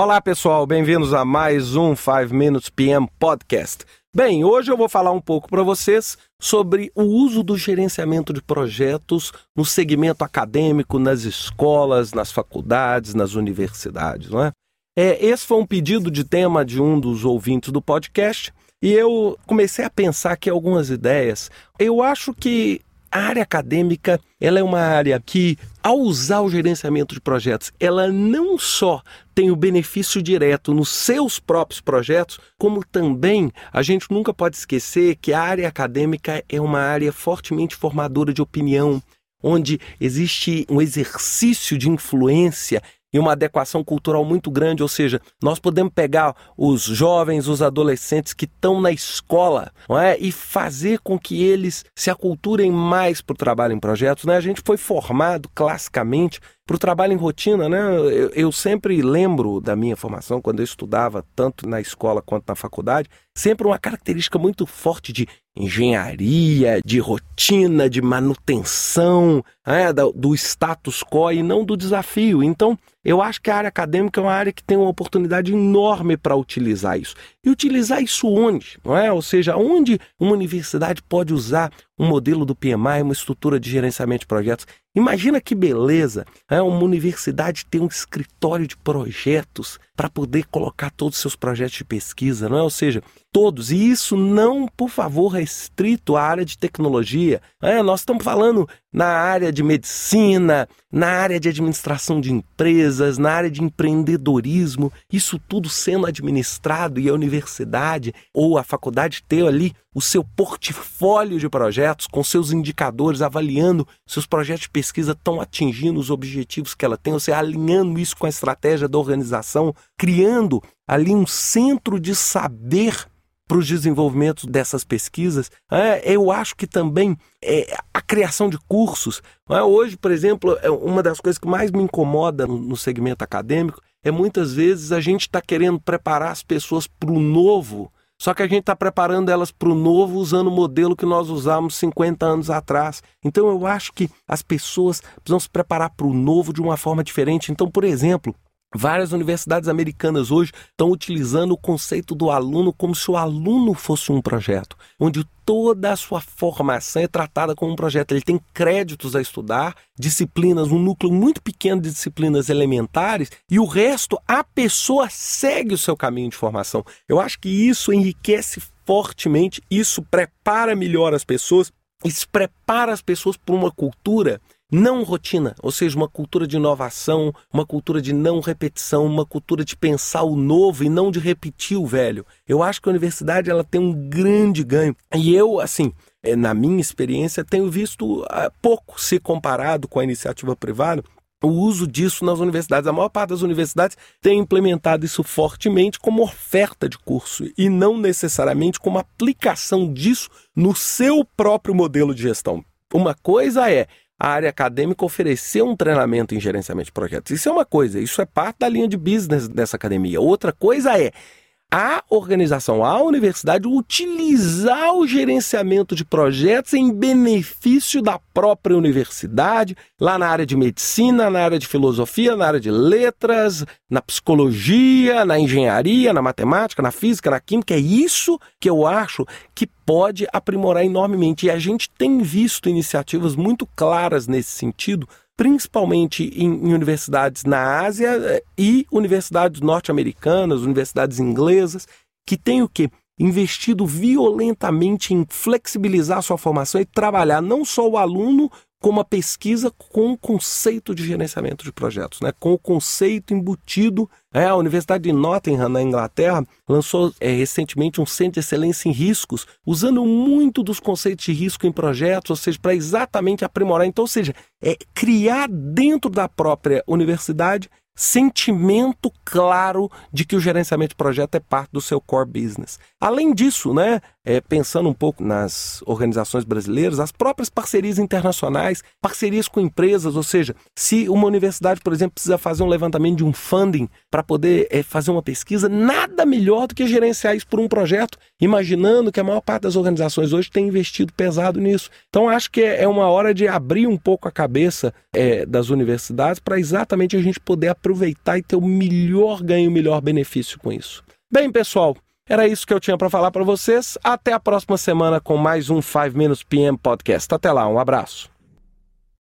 Olá, pessoal, bem-vindos a mais um 5 Minutes PM Podcast. Bem, hoje eu vou falar um pouco para vocês sobre o uso do gerenciamento de projetos no segmento acadêmico, nas escolas, nas faculdades, nas universidades, não é? é esse foi um pedido de tema de um dos ouvintes do podcast e eu comecei a pensar aqui algumas ideias. Eu acho que a área acadêmica ela é uma área que, ao usar o gerenciamento de projetos, ela não só tem o benefício direto nos seus próprios projetos, como também a gente nunca pode esquecer que a área acadêmica é uma área fortemente formadora de opinião, onde existe um exercício de influência e uma adequação cultural muito grande, ou seja, nós podemos pegar os jovens, os adolescentes que estão na escola não é? e fazer com que eles se aculturem mais para o trabalho em projetos. Né? A gente foi formado classicamente para o trabalho em rotina, né? Eu, eu, sempre lembro da minha formação, quando eu estudava tanto na escola quanto na faculdade, sempre uma característica muito forte de engenharia, de rotina, de manutenção, é, do, do status quo e não do desafio. Então, eu acho que a área acadêmica é uma área que tem uma oportunidade enorme para utilizar isso. E utilizar isso onde? Não é? Ou seja, onde uma universidade pode usar um modelo do PMI, uma estrutura de gerenciamento de projetos. Imagina que beleza é uma universidade ter um escritório de projetos para poder colocar todos os seus projetos de pesquisa, não é? Ou seja, todos. E isso não, por favor, restrito à área de tecnologia. É, nós estamos falando na área de medicina, na área de administração de empresas, na área de empreendedorismo, isso tudo sendo administrado e a universidade ou a faculdade ter ali o seu portfólio de projetos com seus indicadores, avaliando se os projetos de pesquisa estão atingindo os objetivos que ela tem, ou seja, alinhando isso com a estratégia da organização, criando ali um centro de saber para os desenvolvimentos dessas pesquisas. É, eu acho que também é, a criação de cursos. É, hoje, por exemplo, é uma das coisas que mais me incomoda no, no segmento acadêmico é muitas vezes a gente está querendo preparar as pessoas para o novo, só que a gente está preparando elas para o novo usando o modelo que nós usamos 50 anos atrás. Então eu acho que as pessoas precisam se preparar para o novo de uma forma diferente. Então, por exemplo, Várias universidades americanas hoje estão utilizando o conceito do aluno como se o aluno fosse um projeto, onde toda a sua formação é tratada como um projeto. Ele tem créditos a estudar, disciplinas, um núcleo muito pequeno de disciplinas elementares, e o resto a pessoa segue o seu caminho de formação. Eu acho que isso enriquece fortemente, isso prepara melhor as pessoas, isso prepara as pessoas para uma cultura não rotina, ou seja, uma cultura de inovação, uma cultura de não repetição, uma cultura de pensar o novo e não de repetir o velho. Eu acho que a universidade ela tem um grande ganho. E eu, assim, eh, na minha experiência, tenho visto ah, pouco se comparado com a iniciativa privada o uso disso nas universidades. A maior parte das universidades tem implementado isso fortemente como oferta de curso e não necessariamente como aplicação disso no seu próprio modelo de gestão. Uma coisa é a área acadêmica oferecer um treinamento em gerenciamento de projetos. Isso é uma coisa, isso é parte da linha de business dessa academia. Outra coisa é a organização, a universidade, utilizar o gerenciamento de projetos em benefício da própria universidade, lá na área de medicina, na área de filosofia, na área de letras, na psicologia, na engenharia, na matemática, na física, na química. É isso que eu acho que pode aprimorar enormemente. E a gente tem visto iniciativas muito claras nesse sentido principalmente em, em universidades na Ásia eh, e universidades norte-americanas, universidades inglesas, que têm o quê? Investido violentamente em flexibilizar sua formação e trabalhar não só o aluno, com uma pesquisa com o conceito de gerenciamento de projetos, né? com o conceito embutido. É, a Universidade de Nottingham, na Inglaterra, lançou é, recentemente um centro de excelência em riscos, usando muito dos conceitos de risco em projetos, ou seja, para exatamente aprimorar. Então, ou seja, é criar dentro da própria universidade sentimento claro de que o gerenciamento de projeto é parte do seu core business. Além disso, né, é, pensando um pouco nas organizações brasileiras, as próprias parcerias internacionais, parcerias com empresas, ou seja, se uma universidade, por exemplo, precisa fazer um levantamento de um funding para poder é, fazer uma pesquisa, nada melhor do que gerenciar isso por um projeto, imaginando que a maior parte das organizações hoje tem investido pesado nisso. Então, acho que é, é uma hora de abrir um pouco a cabeça é, das universidades para exatamente a gente poder aproveitar e ter o melhor ganho, o melhor benefício com isso. Bem, pessoal, era isso que eu tinha para falar para vocês. Até a próxima semana com mais um 5 Minutes PM Podcast. Até lá, um abraço.